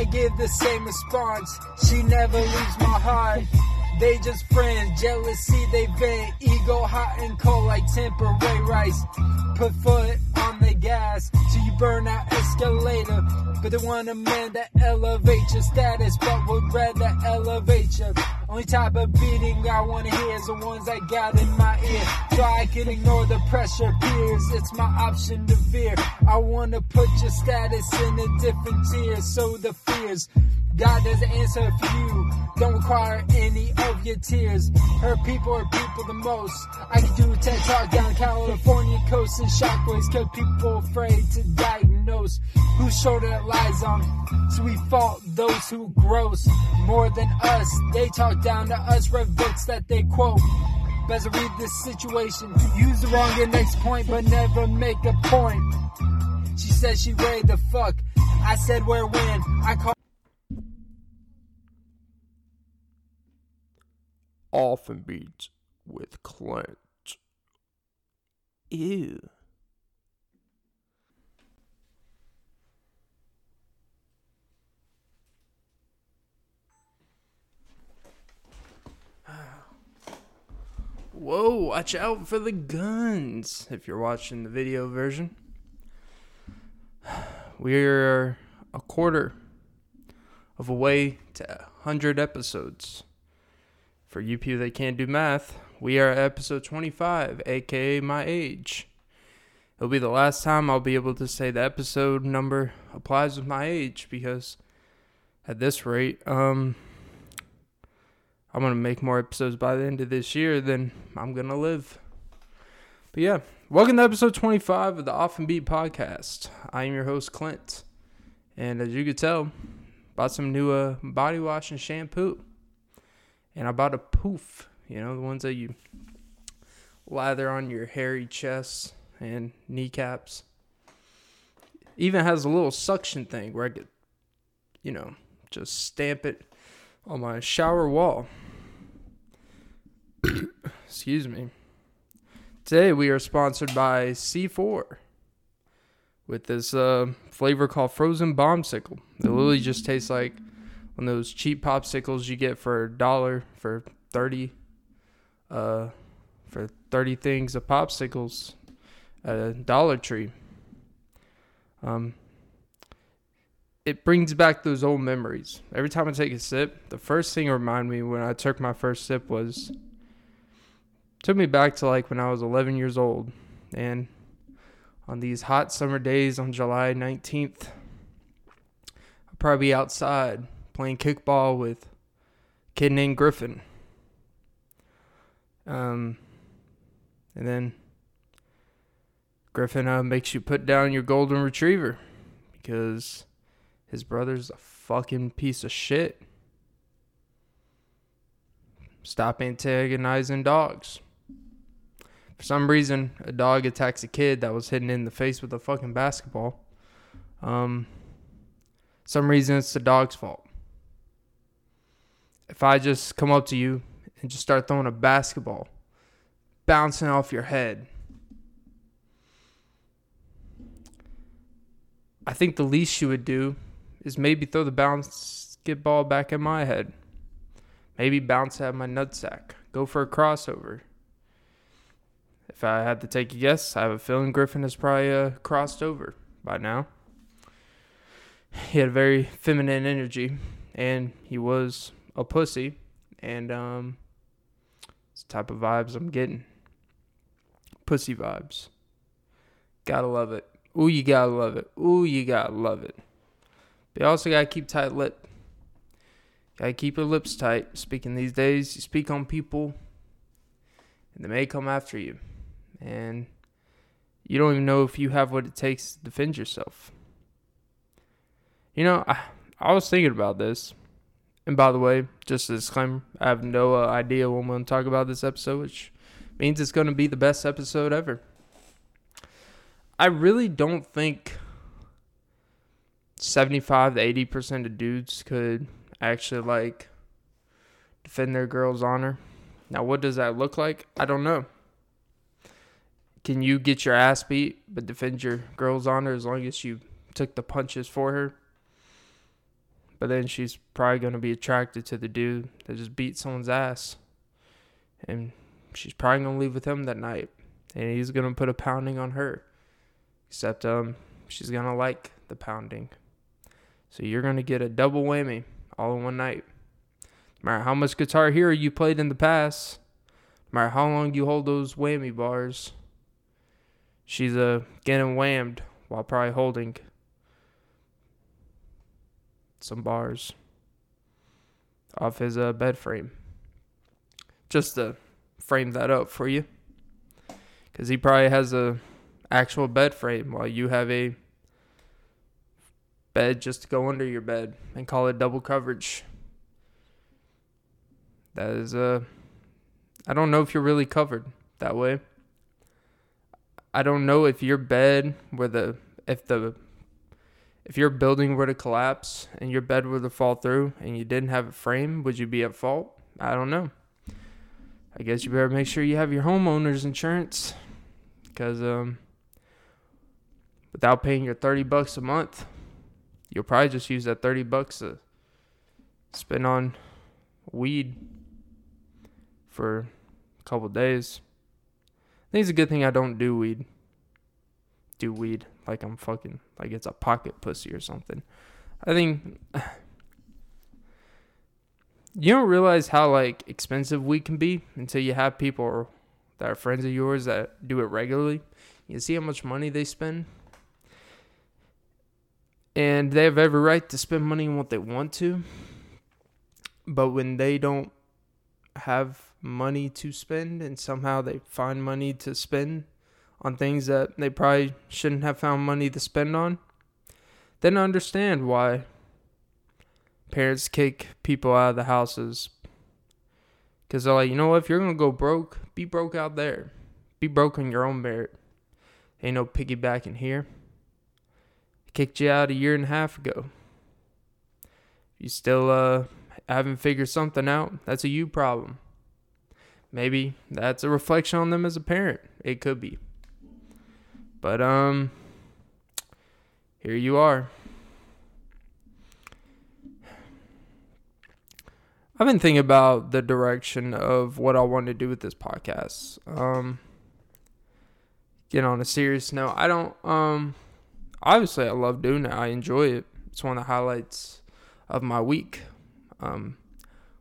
I give the same response. She never leaves my heart. They just friends, jealousy they vent, ego hot and cold like temporary rice. Put foot on the gas till you burn out escalator. But they want a man that elevate your status, but would rather elevate you. Only type of beating I wanna hear is the ones I got in my ear. So I can ignore the pressure peers. It's my option to veer. I wanna put your status in a different tier. So the fears God doesn't answer for you. Don't require any of your tears. Her people are people the most. I can do a TED talk down California coast and shockwaves cause people afraid to diagnose whose shoulder it lies on. So we fault those who gross more than us. They talk down to us, read books that they quote. Better read this situation. Use the wrong and next point, but never make a point. She said she weighed the fuck. I said where when. I call. Often beats with Clint. Ew. Whoa, watch out for the guns if you're watching the video version. We're a quarter of a way to 100 episodes. For you people that can't do math, we are at episode 25, aka my age. It'll be the last time I'll be able to say the episode number applies with my age because at this rate, um, I'm gonna make more episodes by the end of this year than I'm gonna live. But yeah, welcome to episode 25 of the Off and Beat podcast. I am your host Clint, and as you can tell, bought some new uh, body wash and shampoo, and I bought a poof. You know the ones that you lather on your hairy chest and kneecaps. Even has a little suction thing where I could, you know, just stamp it on my shower wall. Excuse me. Today we are sponsored by C4 with this uh, flavor called Frozen Bombsicle. It literally just tastes like of those cheap popsicles you get for a dollar for 30 uh, for 30 things of popsicles at a Dollar Tree. Um, it brings back those old memories. Every time I take a sip, the first thing it reminded me when I took my first sip was took me back to like when I was 11 years old, and on these hot summer days on July 19th, I'd probably be outside playing kickball with a kid named Griffin. Um, and then Griffin uh, makes you put down your golden retriever because his brother's a fucking piece of shit. Stop antagonizing dogs. For some reason, a dog attacks a kid that was hitting in the face with a fucking basketball. Um, some reason it's the dog's fault. If I just come up to you and just start throwing a basketball, bouncing off your head, I think the least you would do is maybe throw the basketball back at my head. Maybe bounce at my nutsack. Go for a crossover. If I had to take a guess, I have a feeling Griffin has probably uh, crossed over by now. He had a very feminine energy, and he was a pussy, and um, it's the type of vibes I'm getting. Pussy vibes. Gotta love it. Ooh, you gotta love it. Ooh, you gotta love it. But you also gotta keep tight lip. Gotta keep your lips tight. Speaking these days, you speak on people, and they may come after you, and you don't even know if you have what it takes to defend yourself. You know, I I was thinking about this, and by the way, just a disclaimer: I have no uh, idea what I'm going to talk about this episode, which means it's going to be the best episode ever. I really don't think 75 to 80% of dudes could actually like defend their girl's honor. Now, what does that look like? I don't know. Can you get your ass beat but defend your girl's honor as long as you took the punches for her? But then she's probably going to be attracted to the dude that just beat someone's ass. And she's probably going to leave with him that night. And he's going to put a pounding on her. Except um she's going to like the pounding. So you're going to get a double whammy all in one night. No matter how much Guitar Hero you played in the past, no matter how long you hold those whammy bars, she's uh, getting whammed while probably holding some bars off his uh, bed frame. Just to frame that up for you. Because he probably has a actual bed frame while you have a bed just to go under your bed and call it double coverage. That is uh I don't know if you're really covered that way. I don't know if your bed where the if the if your building were to collapse and your bed were to fall through and you didn't have a frame, would you be at fault? I don't know. I guess you better make sure you have your homeowner's insurance because um without paying your 30 bucks a month, you'll probably just use that 30 bucks to spend on weed for a couple days. I think it's a good thing I don't do weed. Do weed like I'm fucking like it's a pocket pussy or something. I think you don't realize how like expensive weed can be until you have people that are friends of yours that do it regularly. You see how much money they spend and they have every right to spend money on what they want to. But when they don't have money to spend and somehow they find money to spend on things that they probably shouldn't have found money to spend on, then I understand why parents kick people out of the houses. Because they're like, you know what? If you're going to go broke, be broke out there. Be broke on your own merit. Ain't no piggybacking here kicked you out a year and a half ago. You still uh haven't figured something out, that's a you problem. Maybe that's a reflection on them as a parent. It could be. But um here you are. I've been thinking about the direction of what I want to do with this podcast. Um get on a serious note. I don't um obviously I love doing it. I enjoy it. It's one of the highlights of my week, um,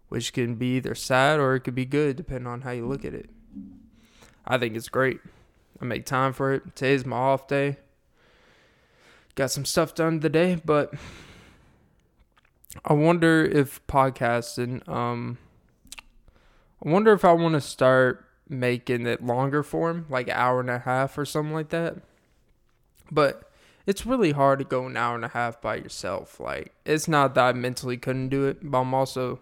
which can be either sad or it could be good, depending on how you look at it. I think it's great. I make time for it. Today's my off day. Got some stuff done today, but I wonder if podcasting, um, I wonder if I want to start making it longer form, like an hour and a half or something like that. But it's really hard to go an hour and a half by yourself. Like it's not that I mentally couldn't do it, but I'm also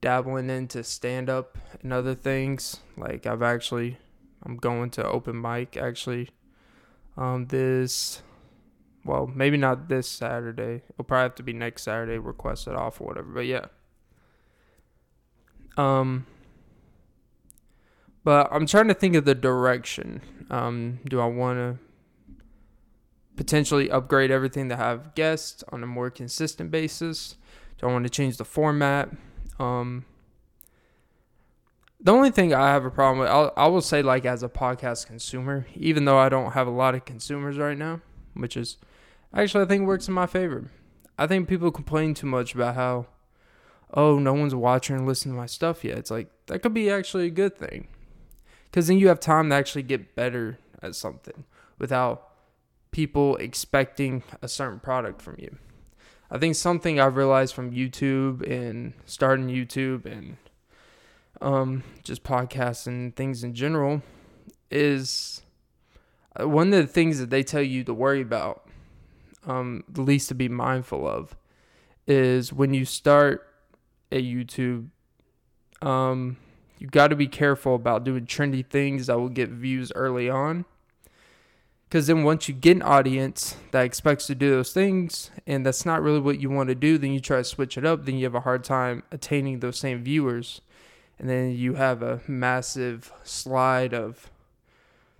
dabbling into stand up and other things. Like I've actually I'm going to open mic actually um this well, maybe not this Saturday. It'll probably have to be next Saturday, request it off or whatever. But yeah. Um but I'm trying to think of the direction. Um, do I want to potentially upgrade everything to have guests on a more consistent basis. Do I want to change the format. Um, the only thing I have a problem with, I'll, I will say, like as a podcast consumer, even though I don't have a lot of consumers right now, which is actually I think works in my favor. I think people complain too much about how, oh, no one's watching and listening to my stuff yet. It's like that could be actually a good thing, because then you have time to actually get better at something without people expecting a certain product from you. I think something I've realized from YouTube and starting YouTube and um, just podcasts and things in general is uh, one of the things that they tell you to worry about, um, the least to be mindful of, is when you start a YouTube, um, you got to be careful about doing trendy things that will get views early on because then once you get an audience that expects to do those things and that's not really what you want to do, then you try to switch it up, then you have a hard time attaining those same viewers. And then you have a massive slide of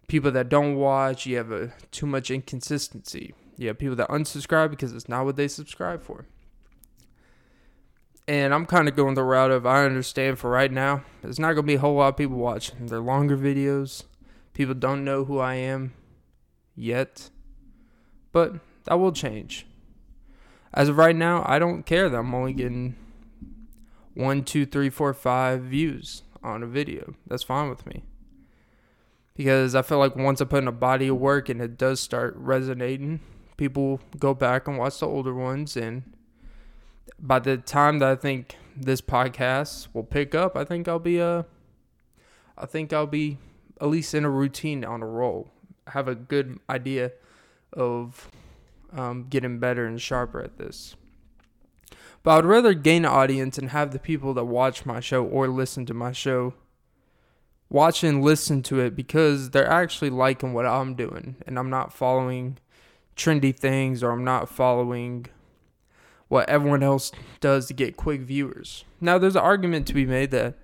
people that don't watch. You have a too much inconsistency. You have people that unsubscribe because it's not what they subscribe for. And I'm kind of going the route of I understand for right now, there's not going to be a whole lot of people watching. They're longer videos. People don't know who I am yet. But that will change. As of right now, I don't care that I'm only getting one, two, three, four, five views on a video. That's fine with me. Because I feel like once I put in a body of work and it does start resonating, people go back and watch the older ones. And by the time that I think this podcast will pick up, I think I'll be a, uh, I think I'll be at least in a routine on a roll. Have a good idea of um, getting better and sharper at this. But I would rather gain an audience and have the people that watch my show or listen to my show watch and listen to it because they're actually liking what I'm doing and I'm not following trendy things or I'm not following what everyone else does to get quick viewers. Now, there's an argument to be made that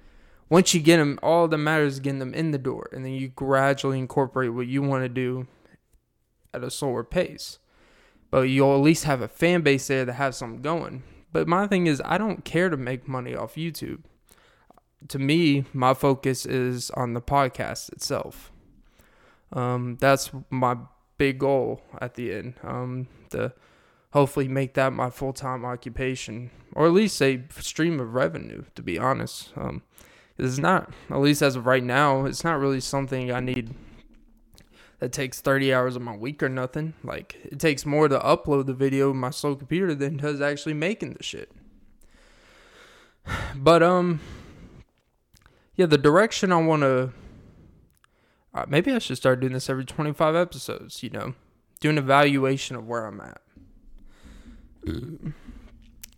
once you get them, all that matters is getting them in the door and then you gradually incorporate what you want to do at a slower pace. But you'll at least have a fan base there that has something going. But my thing is, I don't care to make money off YouTube. To me, my focus is on the podcast itself. Um, that's my big goal at the end. Um, to hopefully make that my full time occupation, or at least a stream of revenue. To be honest, um, it's not at least as of right now. It's not really something I need that takes 30 hours of my week or nothing. Like, it takes more to upload the video on my slow computer than does actually making the shit. But, um, yeah, the direction I want to. Uh, maybe I should start doing this every 25 episodes, you know, do an evaluation of where I'm at.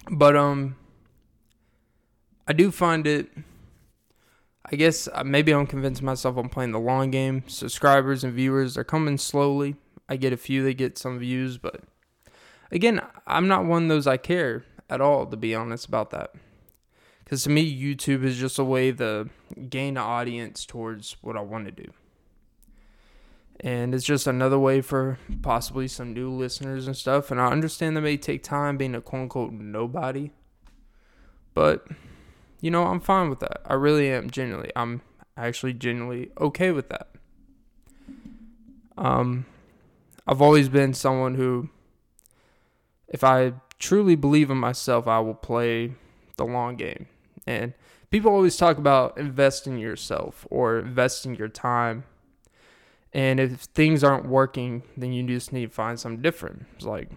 But, um, I do find it I guess uh, maybe I'm convincing myself I'm playing the long game. Subscribers and viewers are coming slowly. I get a few that get some views, but again, I'm not one of those I care at all, to be honest about that. Because to me, YouTube is just a way to gain an audience towards what I want to do. And it's just another way for possibly some new listeners and stuff. And I understand that may take time being a quote unquote nobody. But you know, I'm fine with that. I really am genuinely. I'm actually genuinely okay with that. Um, I've always been someone who, if I truly believe in myself, I will play the long game. And people always talk about investing yourself or investing your time. And if things aren't working, then you just need to find something different. It's like,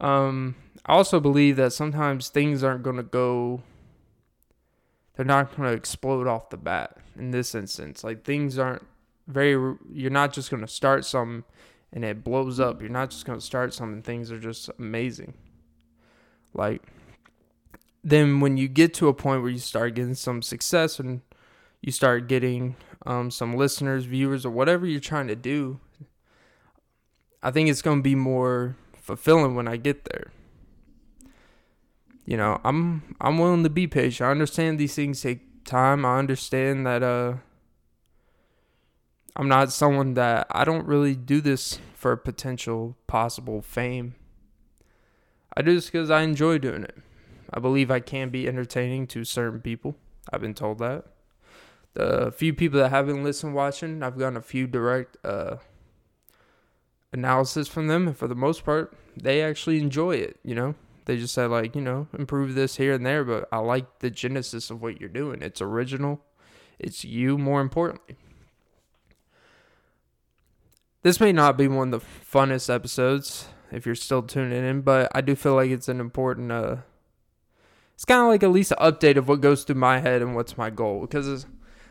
um, I also believe that sometimes things aren't going to go they're not going to explode off the bat in this instance. Like things aren't very you're not just going to start something and it blows up. You're not just going to start something things are just amazing. Like then when you get to a point where you start getting some success and you start getting um, some listeners, viewers, or whatever you're trying to do, I think it's going to be more fulfilling when I get there. You know, I'm I'm willing to be patient. I understand these things take time. I understand that uh I'm not someone that I don't really do this for potential possible fame. I do this because I enjoy doing it. I believe I can be entertaining to certain people. I've been told that. The few people that haven't listened watching, I've gotten a few direct uh, analysis from them, and for the most part, they actually enjoy it. You know, they just said like, you know, improve this here and there, but I like the genesis of what you're doing. It's original. It's you more importantly. This may not be one of the funnest episodes if you're still tuning in, but I do feel like it's an important uh it's kind of like at least an update of what goes through my head and what's my goal because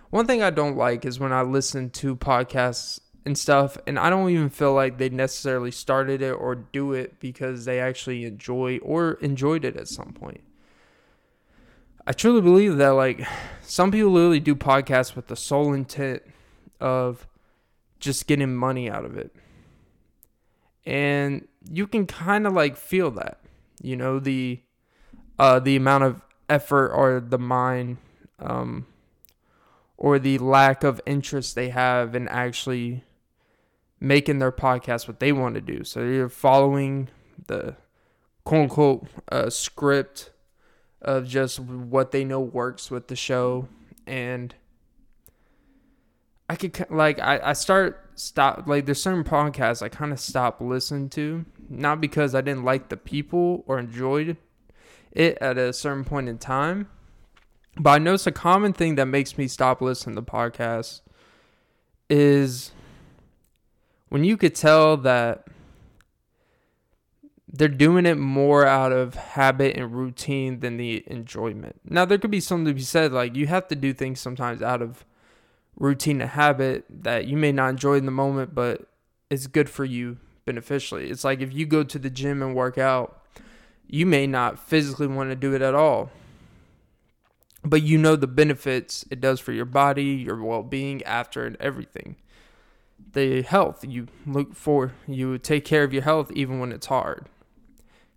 one thing I don't like is when I listen to podcasts and stuff. And I don't even feel like they necessarily started it or do it because they actually enjoy or enjoyed it at some point. I truly believe that like some people literally do podcasts with the sole intent of just getting money out of it. And you can kind of like feel that, you know, the uh the amount of effort or the mind um or the lack of interest they have in actually making their podcast what they want to do. So you're following the quote unquote uh, script of just what they know works with the show and I could like I, I start stop like there's certain podcasts I kind of stop listening to not because I didn't like the people or enjoyed it at a certain point in time but I notice a common thing that makes me stop listening to podcasts is when you could tell that they're doing it more out of habit and routine than the enjoyment. Now there could be something to be said like you have to do things sometimes out of routine and habit that you may not enjoy in the moment, but it's good for you beneficially. It's like if you go to the gym and work out, you may not physically want to do it at all. But you know the benefits it does for your body, your well being after, and everything. The health you look for, you take care of your health even when it's hard.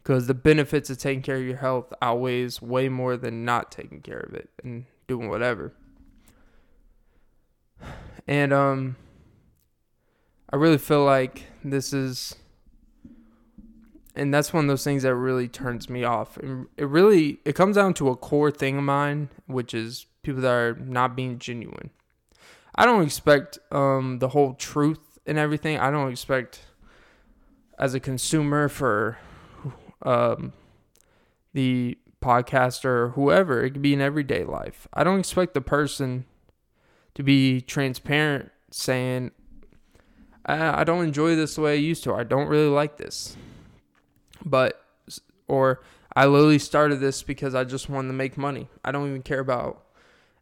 Because the benefits of taking care of your health outweighs way more than not taking care of it and doing whatever. And um I really feel like this is and that's one of those things that really turns me off. And it really it comes down to a core thing of mine, which is people that are not being genuine. I don't expect um the whole truth and everything. I don't expect as a consumer for um the podcaster or whoever, it could be in everyday life. I don't expect the person to be transparent, saying, I, I don't enjoy this the way I used to. I don't really like this. But, or I literally started this because I just wanted to make money. I don't even care about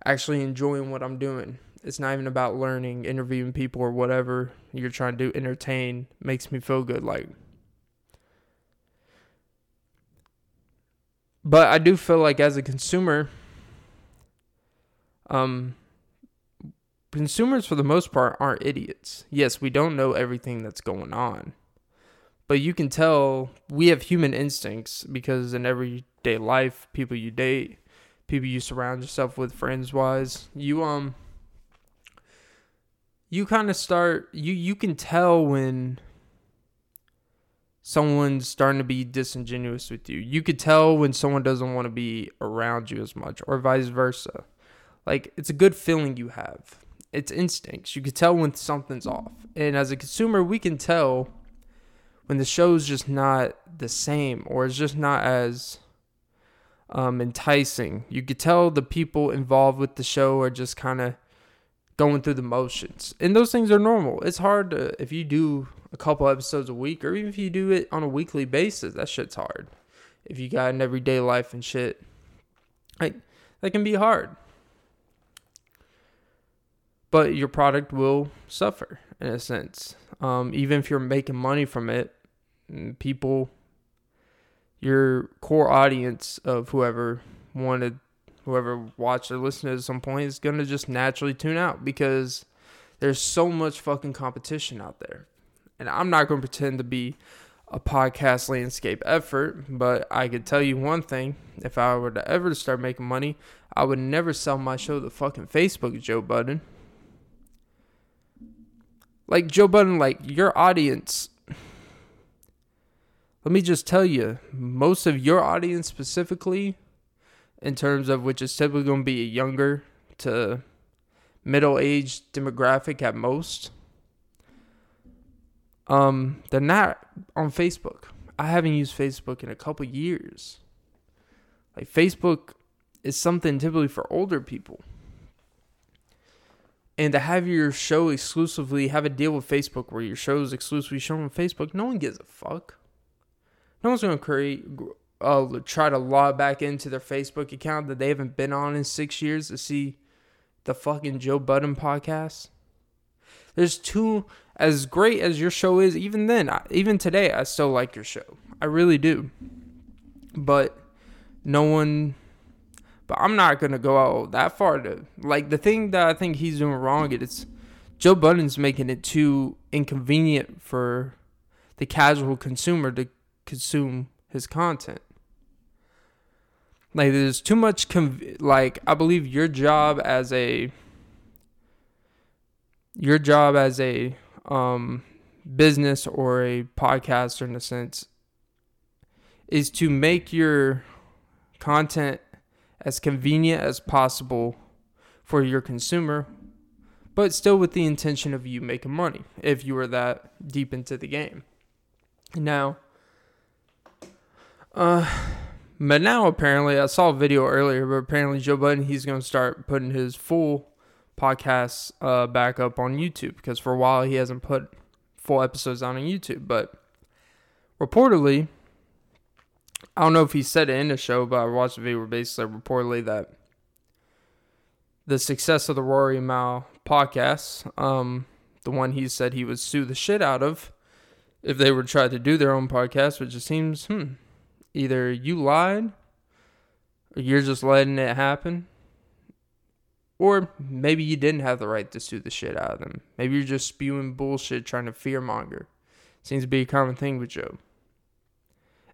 actually enjoying what I'm doing. It's not even about learning, interviewing people, or whatever you're trying to do. Entertain makes me feel good. Like, but I do feel like as a consumer, um, consumers for the most part aren't idiots. Yes, we don't know everything that's going on. But you can tell we have human instincts because in everyday life, people you date, people you surround yourself with friends wise, you um you kind of start you you can tell when someone's starting to be disingenuous with you. You could tell when someone doesn't want to be around you as much or vice versa. Like it's a good feeling you have it's instincts. You can tell when something's off. And as a consumer, we can tell when the show's just not the same or it's just not as um, enticing. You could tell the people involved with the show are just kind of going through the motions. And those things are normal. It's hard to, if you do a couple episodes a week or even if you do it on a weekly basis, that shit's hard. If you got an everyday life and shit, like that can be hard but your product will suffer in a sense. Um, even if you're making money from it, mm, people, your core audience of whoever wanted, whoever watched or listened at some point is gonna just naturally tune out because there's so much fucking competition out there. And I'm not gonna pretend to be a podcast landscape effort, but I could tell you one thing: if I were to ever start making money, I would never sell my show to fucking Facebook, Joe Budden. Like Joe Budden, like your audience. Let me just tell you, most of your audience specifically, in terms of which is typically going to be a younger to middle aged demographic at most, um, they're not on Facebook. I haven't used Facebook in a couple years. Like Facebook is something typically for older people and to have your show exclusively have a deal with Facebook where your show is exclusively shown on Facebook, no one gives a fuck. No one's gonna create, uh, try to log back into their Facebook account that they haven't been on in six years to see the fucking Joe Budden podcast. There's two as great as your show is. Even then, even today, I still like your show. I really do. But no one but I'm not gonna go out that far to like the thing that I think he's doing wrong. It's Joe Budden's making it too inconvenient for the casual consumer to consume his content. Like there's too much conv- like I believe your job as a your job as a um business or a podcaster in a sense is to make your content as convenient as possible for your consumer, but still with the intention of you making money if you were that deep into the game. Now, uh, but now apparently I saw a video earlier, but apparently Joe Budden he's going to start putting his full podcasts uh, back up on YouTube because for a while he hasn't put full episodes on on YouTube. But reportedly, I don't know if he said it in the show, but I watched the video basically reportedly that the success of the Rory Mal podcast, um, the one he said he would sue the shit out of if they were to try to do their own podcast, which just seems, hmm, either you lied or you're just letting it happen. Or maybe you didn't have the right to sue the shit out of them. Maybe you're just spewing bullshit trying to fearmonger. Seems to be a common thing with Joe.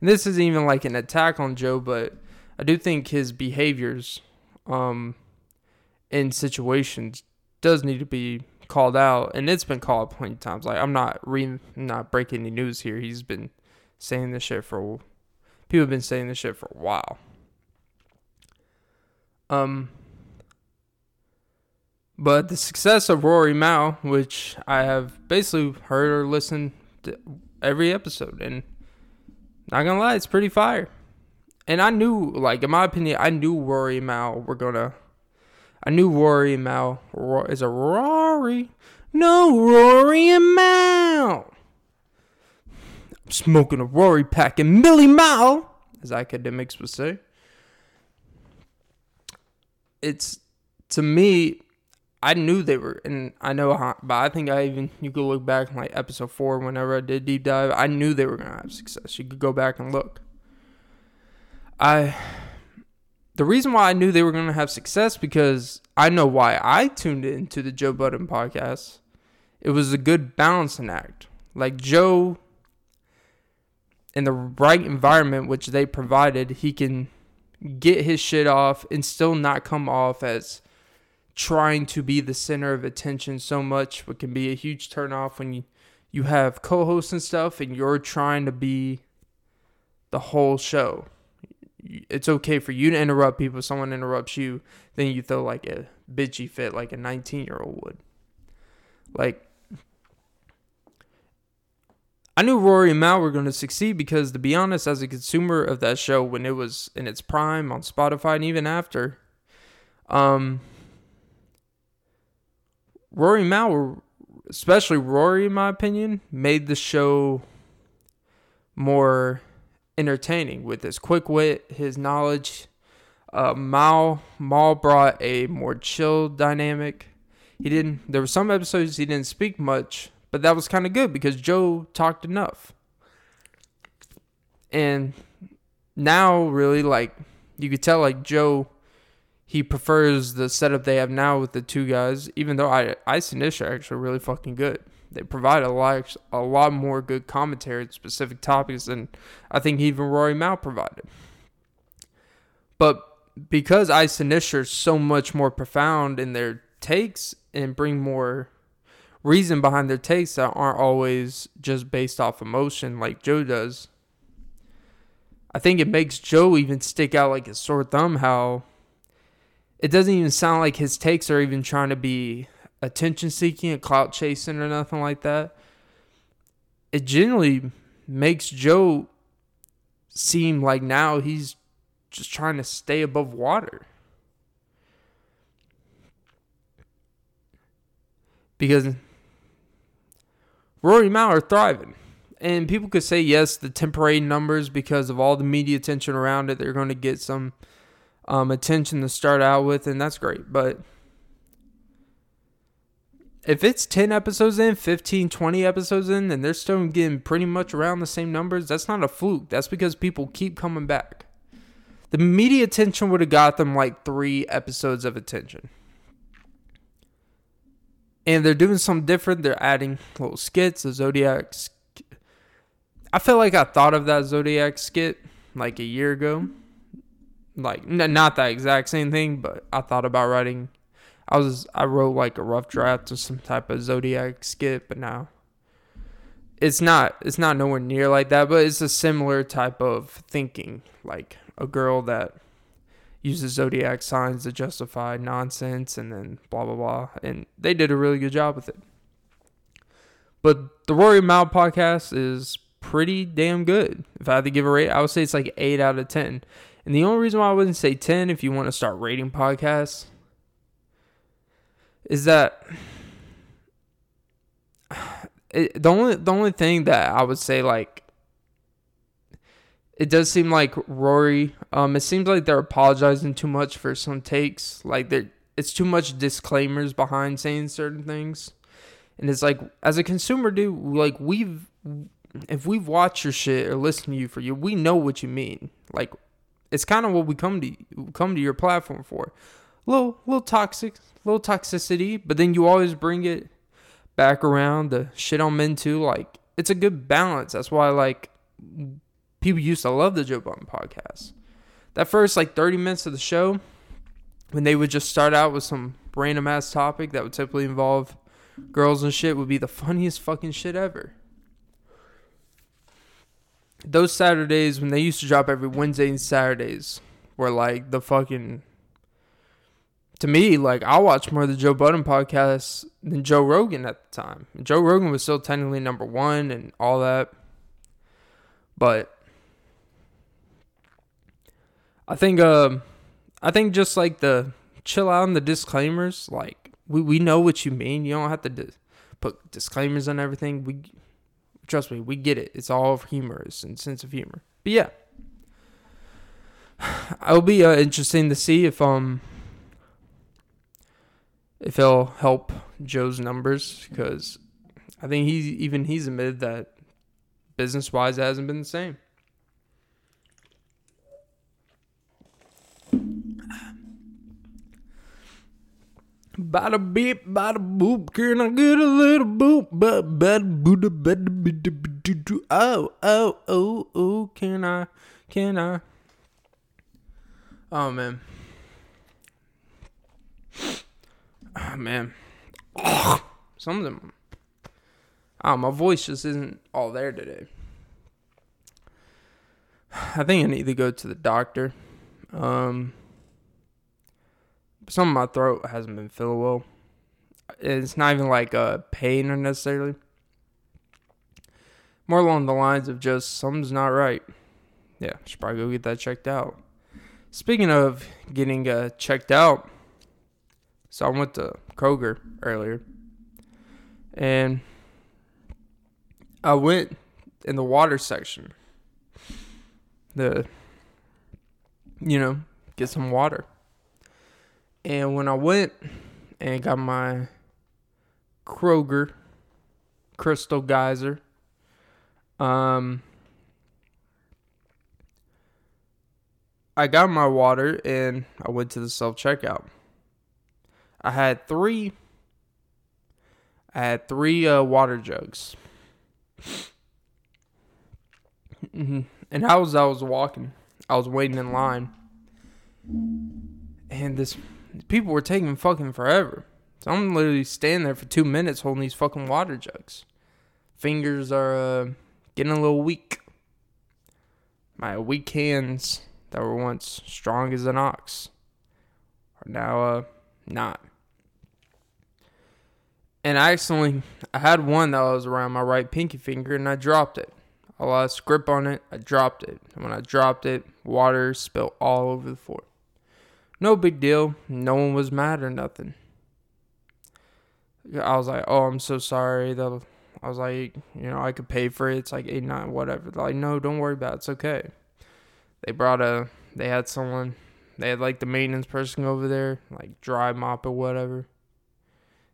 And this isn't even like an attack on Joe, but I do think his behaviors um, in situations does need to be called out, and it's been called plenty of times. Like I'm not re- not breaking any news here. He's been saying this shit for people have been saying this shit for a while. Um, but the success of Rory Mal, which I have basically heard or listened to every episode, and not gonna lie, it's pretty fire. And I knew, like in my opinion, I knew Rory Mal were gonna. I knew Rory Mal is a Rory. No, Rory and Mal. Smoking a Rory pack and Millie Mal, as academics would say. It's to me, I knew they were, and I know how, but I think I even you could look back like episode four whenever I did deep dive. I knew they were gonna have success. You could go back and look. I, the reason why I knew they were gonna have success because I know why I tuned into the Joe Budden podcast. It was a good balancing act. Like Joe, in the right environment which they provided, he can get his shit off and still not come off as trying to be the center of attention so much, what can be a huge turnoff when you, you have co hosts and stuff and you're trying to be the whole show. It's okay for you to interrupt people. Someone interrupts you, then you throw like a bitchy fit like a 19 year old would. Like, I knew Rory and Mal were going to succeed because, to be honest, as a consumer of that show when it was in its prime on Spotify and even after, um, Rory Mal, especially Rory, in my opinion, made the show more entertaining with his quick wit, his knowledge. Uh, Mal Mal brought a more chill dynamic. He didn't. There were some episodes he didn't speak much, but that was kind of good because Joe talked enough. And now, really, like you could tell, like Joe he prefers the setup they have now with the two guys, even though I Ice and Ish are actually really fucking good. They provide a lot a lot more good commentary on specific topics than I think even Rory Mal provided. But because Ice and Ish are so much more profound in their takes and bring more reason behind their takes that aren't always just based off emotion like Joe does. I think it makes Joe even stick out like a sore thumb how it doesn't even sound like his takes are even trying to be attention seeking and clout chasing or nothing like that. It generally makes Joe seem like now he's just trying to stay above water. Because Rory Mal are thriving. And people could say, yes, the temporary numbers, because of all the media attention around it, they're going to get some um, attention to start out with, and that's great. But if it's 10 episodes in, 15, 20 episodes in, and they're still getting pretty much around the same numbers, that's not a fluke. That's because people keep coming back. The media attention would have got them like three episodes of attention. And they're doing something different. They're adding little skits, a Zodiac. I feel like I thought of that Zodiac skit like a year ago like n- not that exact same thing, but I thought about writing. I was I wrote like a rough draft of some type of zodiac skit, but now it's not it's not nowhere near like that, but it's a similar type of thinking, like a girl that uses zodiac signs to justify nonsense and then blah blah blah. And they did a really good job with it. But the Rory Mal podcast is pretty damn good. If I had to give a rate, I would say it's like eight out of ten. And the only reason why I wouldn't say ten if you want to start rating podcasts is that it, the only the only thing that I would say like it does seem like Rory um it seems like they're apologizing too much for some takes like they it's too much disclaimers behind saying certain things and it's like as a consumer dude like we've if we've watched your shit or listened to you for you we know what you mean like it's kind of what we come to come to your platform for little little toxic little toxicity but then you always bring it back around the shit I'm into. Like it's a good balance. That's why like people used to love the Joe Budden podcast. That first like 30 minutes of the show, when they would just start out with some random ass topic that would typically involve girls and shit, would be the funniest fucking shit ever. Those Saturdays when they used to drop every Wednesday and Saturdays were like the fucking to me, like I watched more of the Joe Budden podcast than Joe Rogan at the time. Joe Rogan was still technically number one and all that, but I think, uh, I think just like the chill out on the disclaimers. Like we we know what you mean. You don't have to put disclaimers on everything. We trust me, we get it. It's all humorous and sense of humor. But yeah, it'll be uh, interesting to see if um if it'll help Joe's numbers because I think he even he's admitted that business wise it hasn't been the same. Bada beep, bada boop, can I get a little boop? But bada booda bada Oh, oh, oh, oh, can I? Can I? Oh man. oh, man, some of them. Oh, my voice just isn't all there today. I think I need to go to the doctor. Um, some of my throat hasn't been feeling well. It's not even like a pain necessarily. More along the lines of just something's not right. Yeah, should probably go get that checked out. Speaking of getting uh, checked out, so I went to Kroger earlier, and I went in the water section. The, you know, get some water. And when I went and got my Kroger Crystal Geyser, um, I got my water and I went to the self checkout. I had three. I had three uh, water jugs. Mm-hmm. And as I was walking, I was waiting in line, and this people were taking fucking forever. So I'm literally standing there for two minutes holding these fucking water jugs. Fingers are uh, getting a little weak. My weak hands that were once strong as an ox are now uh, not and I accidentally I had one that was around my right pinky finger and I dropped it. I lost grip on it. I dropped it. And when I dropped it, water spilled all over the floor. No big deal. No one was mad or nothing. I was like, "Oh, I'm so sorry." That I was like, you know, I could pay for it. It's like eight nine whatever. They're like, no, don't worry about it. It's okay. They brought a. They had someone. They had like the maintenance person over there, like dry mop or whatever.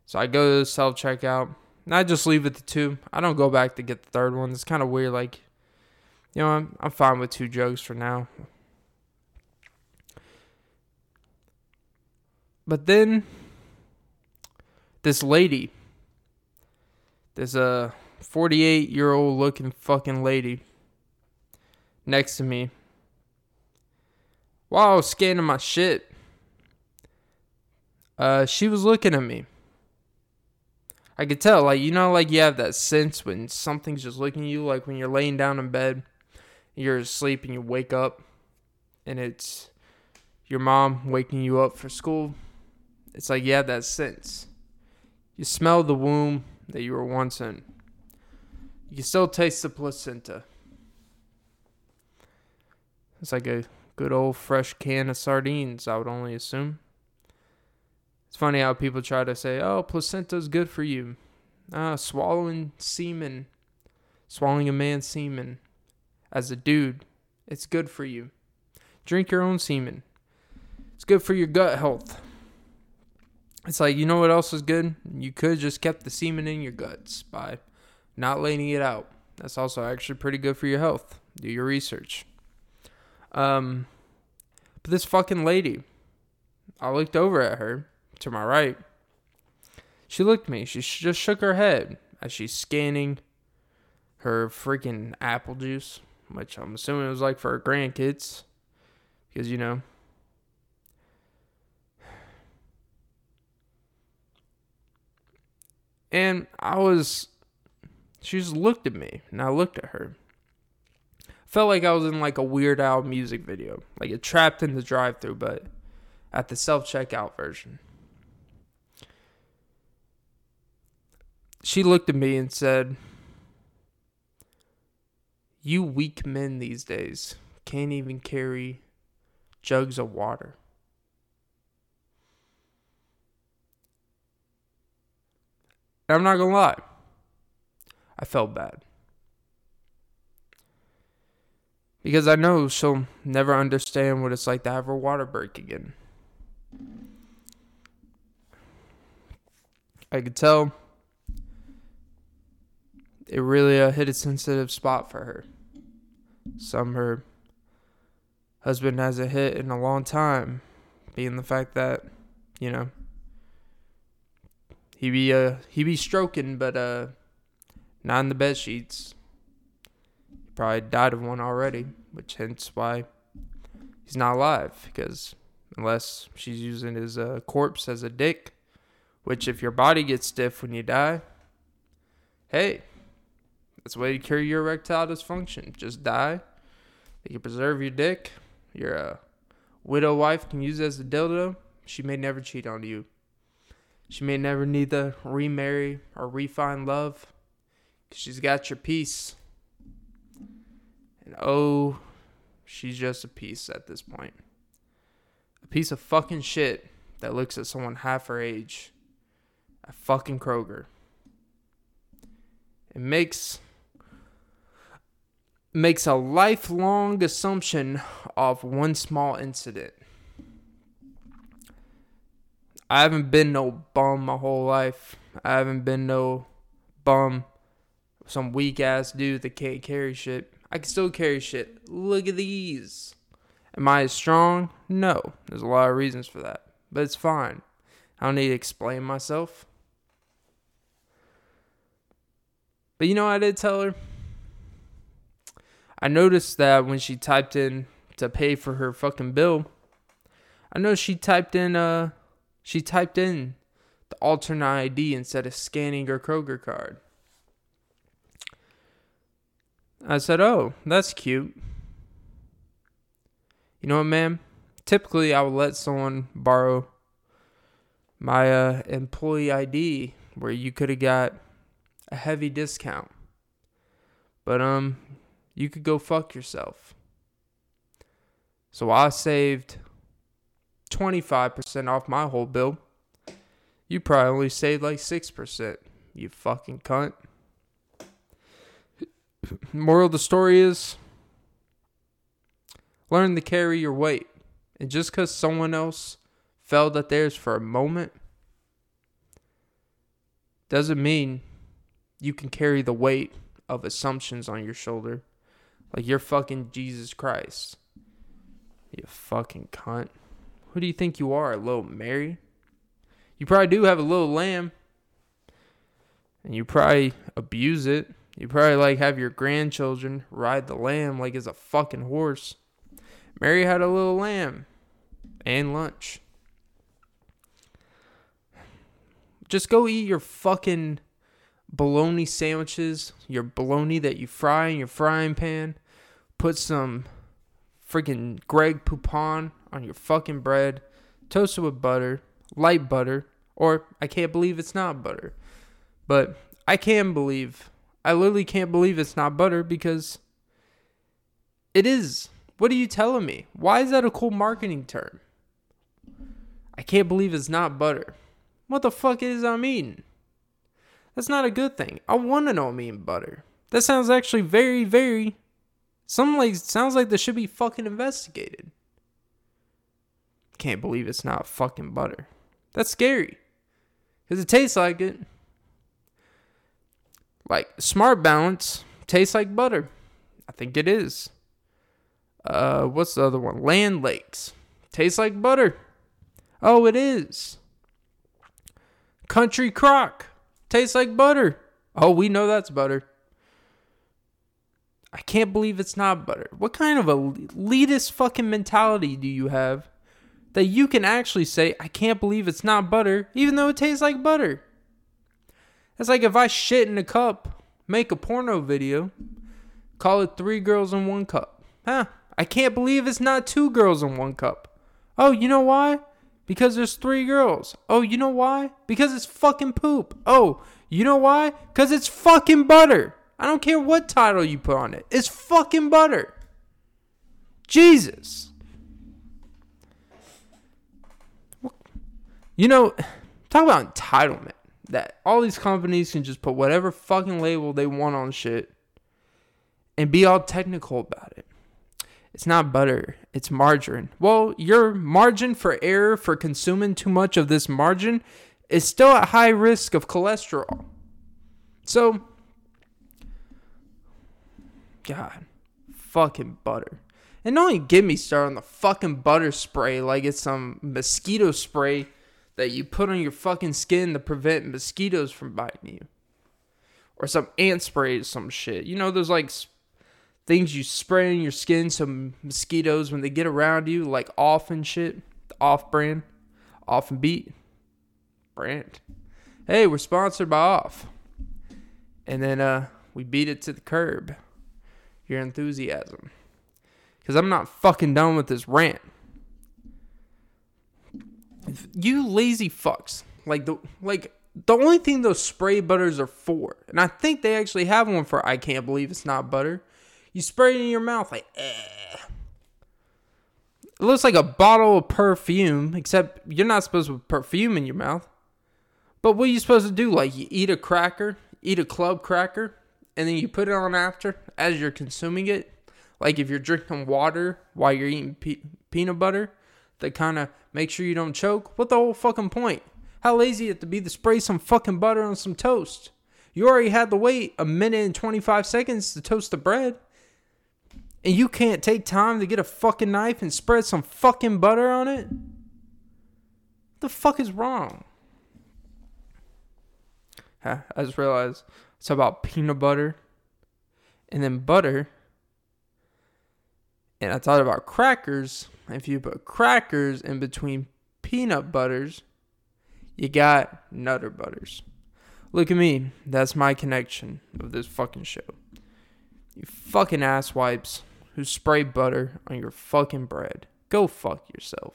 So I go to the self checkout. And I just leave it to two. I don't go back to get the third one. It's kind of weird. Like, you know, I'm, I'm fine with two jokes for now. But then this lady, there's a 48 year old looking fucking lady next to me. While I was scanning my shit, uh, she was looking at me. I could tell, like, you know, like you have that sense when something's just looking at you, like when you're laying down in bed, you're asleep and you wake up and it's your mom waking you up for school, it's like you have that sense. You smell the womb that you were once in. You can still taste the placenta. It's like a good old fresh can of sardines, I would only assume. It's funny how people try to say, oh, placenta's good for you. Ah, swallowing semen, swallowing a man's semen as a dude, it's good for you. Drink your own semen. It's good for your gut health. It's like, you know what else is good? You could just kept the semen in your guts by not letting it out. That's also actually pretty good for your health. Do your research. Um, but this fucking lady, I looked over at her to my right. She looked at me. She just shook her head as she's scanning her freaking apple juice, which I'm assuming it was like for her grandkids. Because, you know, And I was, she just looked at me, and I looked at her. Felt like I was in like a Weird Al music video, like it trapped in the drive-through, but at the self-checkout version. She looked at me and said, "You weak men these days can't even carry jugs of water." And I'm not gonna lie, I felt bad. Because I know she'll never understand what it's like to have her water break again. I could tell it really uh, hit a sensitive spot for her. Some her husband hasn't hit in a long time, being the fact that, you know, he be uh he be stroking, but uh not in the bed sheets. He probably died of one already, which hence why he's not alive. Because unless she's using his uh, corpse as a dick, which if your body gets stiff when you die, hey, that's the way to cure your erectile dysfunction. Just die. You can preserve your dick. Your uh, widow wife can use it as a dildo. She may never cheat on you. She may never need to remarry or refine love because she's got your piece. And oh, she's just a piece at this point. A piece of fucking shit that looks at someone half her age at fucking Kroger. It makes makes a lifelong assumption of one small incident. I haven't been no bum my whole life. I haven't been no bum, some weak ass dude that can't carry shit. I can still carry shit. Look at these. Am I as strong? No. There's a lot of reasons for that. But it's fine. I don't need to explain myself. But you know I did tell her? I noticed that when she typed in to pay for her fucking bill, I know she typed in uh she typed in the alternate ID instead of scanning her Kroger card. I said, Oh, that's cute. You know what, ma'am? Typically, I would let someone borrow my uh, employee ID where you could have got a heavy discount. But, um, you could go fuck yourself. So I saved 25% off my whole bill. You probably only saved like 6%. You fucking cunt. Moral of the story is learn to carry your weight. And just because someone else felt at theirs for a moment doesn't mean you can carry the weight of assumptions on your shoulder. Like you're fucking Jesus Christ. You fucking cunt. Who do you think you are, little Mary? You probably do have a little lamb. And you probably abuse it. You probably like have your grandchildren ride the lamb like it's a fucking horse. Mary had a little lamb and lunch. Just go eat your fucking bologna sandwiches, your bologna that you fry in your frying pan. Put some freaking Grey Poupon on your fucking bread, toasted with butter, light butter, or I can't believe it's not butter. But I can believe, I literally can't believe it's not butter because it is. What are you telling me? Why is that a cool marketing term? I can't believe it's not butter. What the fuck is I'm eating? That's not a good thing. I want to know I'm eating butter. That sounds actually very, very. Some like sounds like this should be fucking investigated. Can't believe it's not fucking butter. That's scary. Cause it tastes like it. Like Smart Balance tastes like butter. I think it is. Uh, what's the other one? Land Lakes tastes like butter. Oh, it is. Country Crock tastes like butter. Oh, we know that's butter. I can't believe it's not butter. What kind of elitist fucking mentality do you have that you can actually say, I can't believe it's not butter, even though it tastes like butter? It's like if I shit in a cup, make a porno video, call it three girls in one cup. Huh? I can't believe it's not two girls in one cup. Oh, you know why? Because there's three girls. Oh, you know why? Because it's fucking poop. Oh, you know why? Because it's fucking butter. I don't care what title you put on it. It's fucking butter. Jesus. You know, talk about entitlement. That all these companies can just put whatever fucking label they want on shit and be all technical about it. It's not butter, it's margarine. Well, your margin for error for consuming too much of this margin is still at high risk of cholesterol. So, God, fucking butter. And don't even get me started on the fucking butter spray like it's some mosquito spray that you put on your fucking skin to prevent mosquitoes from biting you. Or some ant spray or some shit. You know, those like things you spray in your skin so mosquitoes, when they get around you, like off and shit. Off brand. Off and beat. Brand. Hey, we're sponsored by Off. And then uh we beat it to the curb your enthusiasm. Because I'm not fucking done with this rant. You lazy fucks. Like the like the only thing those spray butters are for, and I think they actually have one for I can't believe it's not butter. You spray it in your mouth like eh. It looks like a bottle of perfume, except you're not supposed to put perfume in your mouth. But what are you supposed to do? Like you eat a cracker, eat a club cracker, and then you put it on after as you're consuming it. Like if you're drinking water while you're eating pe- peanut butter, that kind of make sure you don't choke. What the whole fucking point? How lazy it to be to spray some fucking butter on some toast? You already had to wait a minute and 25 seconds to toast the bread. And you can't take time to get a fucking knife and spread some fucking butter on it? What the fuck is wrong? I just realized it's about peanut butter and then butter. And I thought about crackers. If you put crackers in between peanut butters, you got nutter butters. Look at me. That's my connection of this fucking show. You fucking ass wipes who spray butter on your fucking bread. Go fuck yourself.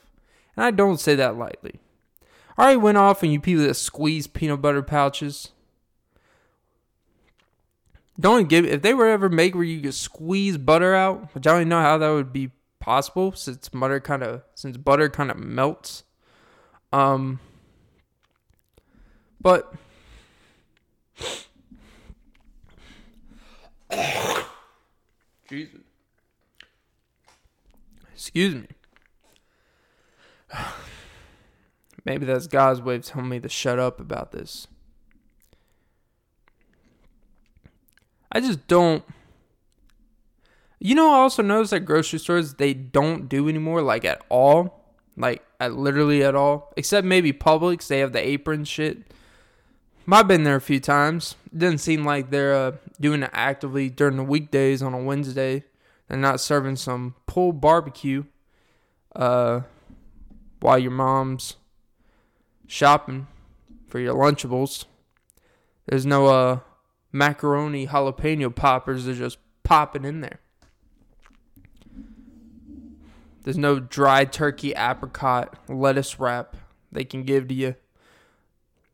And I don't say that lightly. I already went off on you people that squeeze peanut butter pouches. Don't give if they were ever make where you could squeeze butter out, which I don't even know how that would be possible since butter kind of since butter kind of melts. Um, but Jesus, excuse me. Maybe that's God's way of telling me to shut up about this. I just don't. You know, I also noticed that grocery stores they don't do anymore, like at all, like at literally at all, except maybe Publix. They have the apron shit. I've been there a few times. It doesn't seem like they're uh, doing it actively during the weekdays on a Wednesday. They're not serving some pulled barbecue uh, while your mom's shopping for your Lunchables. There's no uh, macaroni jalapeno poppers are just popping in there. There's no dry turkey apricot lettuce wrap they can give to you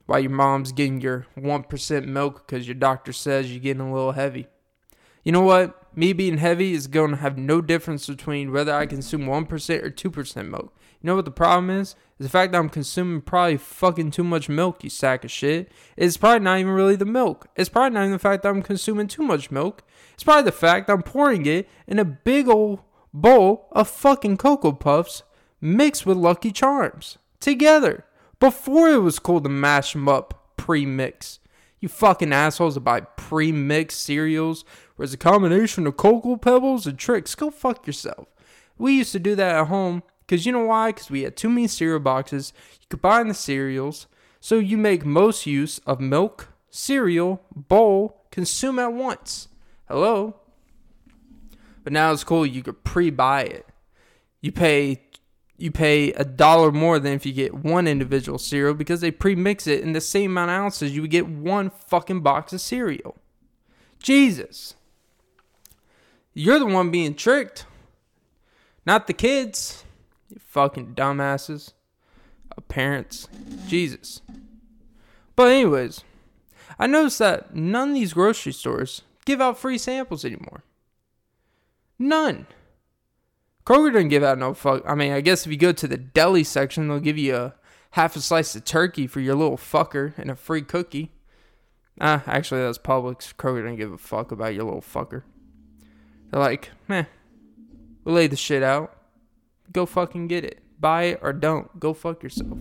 while your mom's getting your 1% milk because your doctor says you're getting a little heavy. You know what? Me being heavy is going to have no difference between whether I consume 1% or 2% milk. You know what the problem is? Is the fact that I'm consuming probably fucking too much milk, you sack of shit. It's probably not even really the milk. It's probably not even the fact that I'm consuming too much milk. It's probably the fact that I'm pouring it in a big old bowl of fucking Cocoa Puffs mixed with Lucky Charms together before it was cool to mash them up pre mix. You fucking assholes that buy pre mixed cereals where it's a combination of Cocoa Pebbles and Trix. Go fuck yourself. We used to do that at home because you know why? Because we had too many cereal boxes. You could buy the cereals. So you make most use of milk, cereal, bowl, consume at once. Hello? But now it's cool. You could pre-buy it. You pay you pay a dollar more than if you get one individual cereal because they pre-mix it in the same amount of ounces. You would get one fucking box of cereal. Jesus. You're the one being tricked. Not the kids. You fucking dumbasses. Uh, parents. Jesus. But anyways, I noticed that none of these grocery stores give out free samples anymore. None. Kroger doesn't give out no fuck. I mean, I guess if you go to the deli section, they'll give you a half a slice of turkey for your little fucker and a free cookie. Ah, actually, that's Publix. Kroger doesn't give a fuck about your little fucker. They're like, meh, we'll lay the shit out. Go fucking get it. Buy it or don't. Go fuck yourself.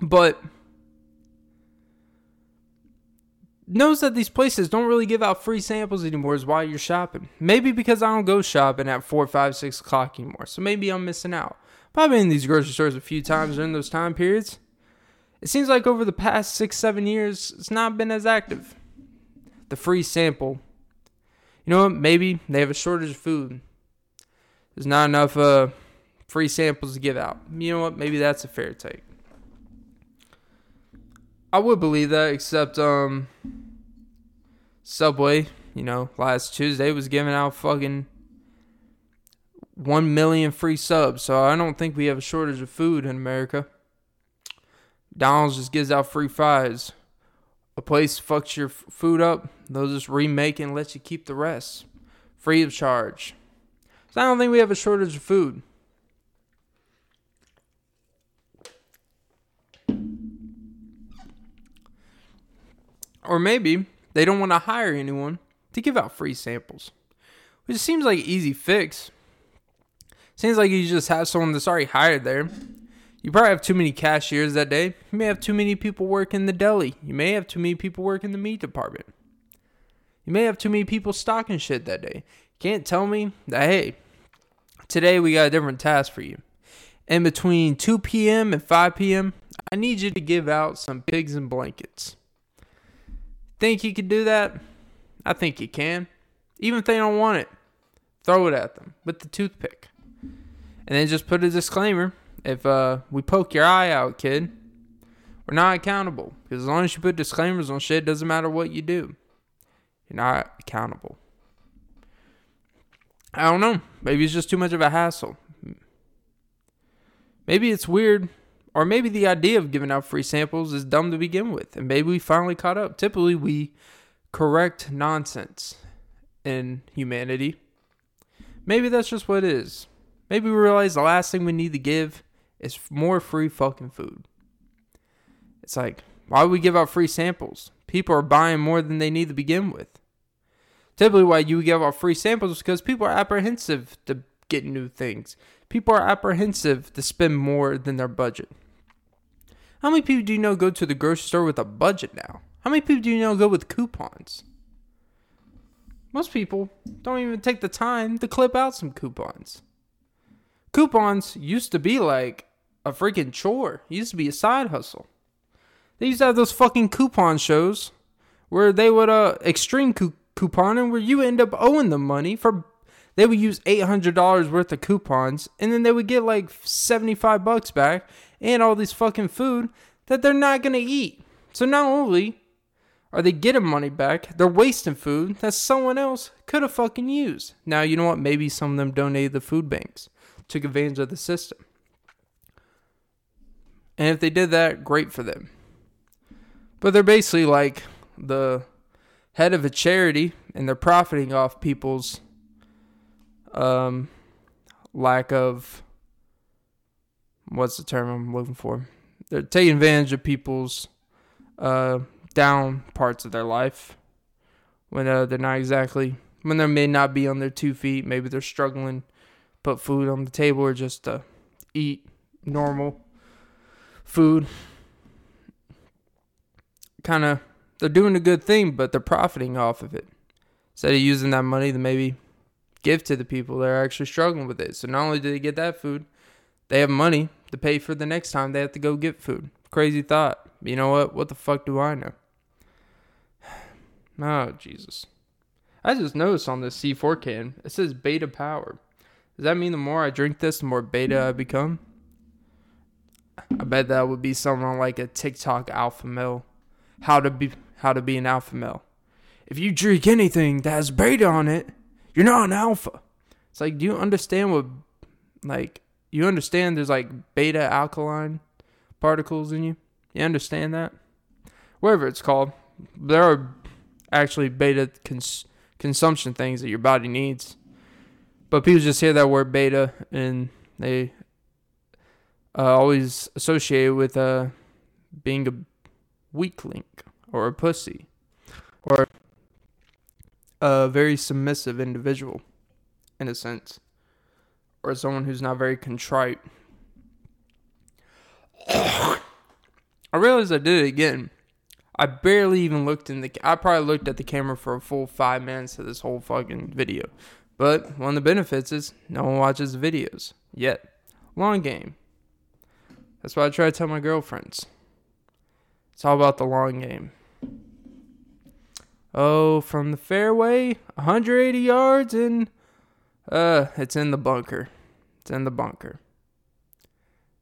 But knows that these places don't really give out free samples anymore is why you're shopping. Maybe because I don't go shopping at 4, 5, 6 o'clock anymore. So maybe I'm missing out. But I've been in these grocery stores a few times during those time periods. It seems like over the past 6, 7 years, it's not been as active. The free sample. You know what? Maybe they have a shortage of food. There's not enough uh, free samples to give out. You know what? Maybe that's a fair take. I would believe that, except um, Subway, you know, last Tuesday was giving out fucking one million free subs. So I don't think we have a shortage of food in America. Donald's just gives out free fries. A place fucks your food up, they'll just remake and let you keep the rest, free of charge. So I don't think we have a shortage of food. Or maybe they don't want to hire anyone to give out free samples, which seems like an easy fix. Seems like you just have someone that's already hired there. You probably have too many cashiers that day. You may have too many people working the deli. You may have too many people working the meat department. You may have too many people stocking shit that day. Can't tell me that, hey, today we got a different task for you. And between 2 p.m. and 5 p.m., I need you to give out some pigs and blankets. Think you can do that? I think you can. Even if they don't want it, throw it at them with the toothpick. And then just put a disclaimer if uh, we poke your eye out, kid, we're not accountable. Because as long as you put disclaimers on shit, doesn't matter what you do. You're not accountable. I don't know. Maybe it's just too much of a hassle. Maybe it's weird or maybe the idea of giving out free samples is dumb to begin with, and maybe we finally caught up. Typically, we correct nonsense in humanity. Maybe that's just what it is. Maybe we realize the last thing we need to give is more free fucking food. It's like, why would we give out free samples? People are buying more than they need to begin with. Typically, why you give out free samples is because people are apprehensive to get new things. People are apprehensive to spend more than their budget. How many people do you know go to the grocery store with a budget now? How many people do you know go with coupons? Most people don't even take the time to clip out some coupons. Coupons used to be like a freaking chore. It used to be a side hustle. They used to have those fucking coupon shows where they would uh extreme coup- couponing where you end up owing them money for they would use $800 worth of coupons and then they would get like 75 bucks back and all this fucking food that they're not going to eat. So not only are they getting money back, they're wasting food that someone else could have fucking used. Now, you know what? Maybe some of them donated the food banks. took advantage of the system. And if they did that, great for them. But they're basically like the head of a charity and they're profiting off people's um, lack of what's the term I'm looking for? They're taking advantage of people's uh, down parts of their life when uh, they're not exactly when they may not be on their two feet. Maybe they're struggling, put food on the table or just to eat normal food. Kind of, they're doing a good thing, but they're profiting off of it. Instead of using that money to maybe give to the people that are actually struggling with it. So not only do they get that food, they have money to pay for the next time they have to go get food. Crazy thought. You know what? What the fuck do I know? Oh, Jesus. I just noticed on this C4 can, it says beta power. Does that mean the more I drink this, the more beta I become? I bet that would be something like a TikTok alpha male. How to be how to be an alpha male. If you drink anything that has beta on it, you're not an alpha. It's like, do you understand what like you understand there's like beta alkaline particles in you? You understand that? Whatever it's called. There are actually beta cons- consumption things that your body needs. But people just hear that word beta and they uh, always associate it with uh, being a weakling or a pussy or a very submissive individual in a sense or someone who's not very contrite. I realized I did it again. I barely even looked in the. I probably looked at the camera for a full five minutes of this whole fucking video. But one of the benefits is no one watches the videos yet. Long game. That's why I try to tell my girlfriends. It's all about the long game. Oh, from the fairway, 180 yards, and uh, it's in the bunker. It's in the bunker.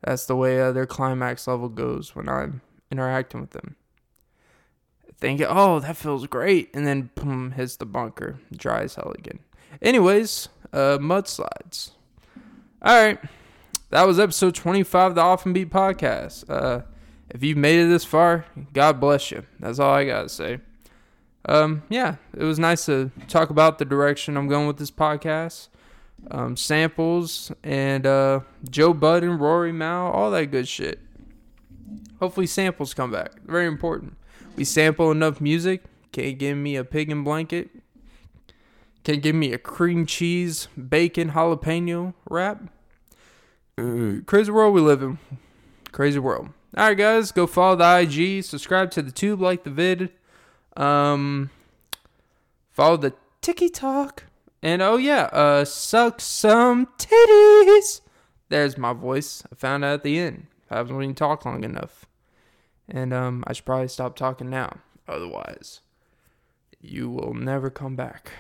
That's the way uh, their climax level goes when I'm interacting with them thinking, oh, that feels great. And then, boom, hits the bunker. Dry as hell again. Anyways, uh, mudslides. All right. That was episode 25 of the Off and Beat podcast. Uh, if you've made it this far, God bless you. That's all I got to say. Um, yeah, it was nice to talk about the direction I'm going with this podcast. Um, samples and uh, Joe Budden, Rory Mal, all that good shit. Hopefully, samples come back. Very important. We sample enough music. Can't give me a pig and blanket. Can't give me a cream cheese, bacon, jalapeno wrap. Uh, crazy world we live in. Crazy world. All right, guys, go follow the IG, subscribe to the tube, like the vid, um, follow the TikTok, and oh yeah, uh, suck some titties. There's my voice. I found out at the end. I haven't even talked long enough. And um, I should probably stop talking now. Otherwise, you will never come back.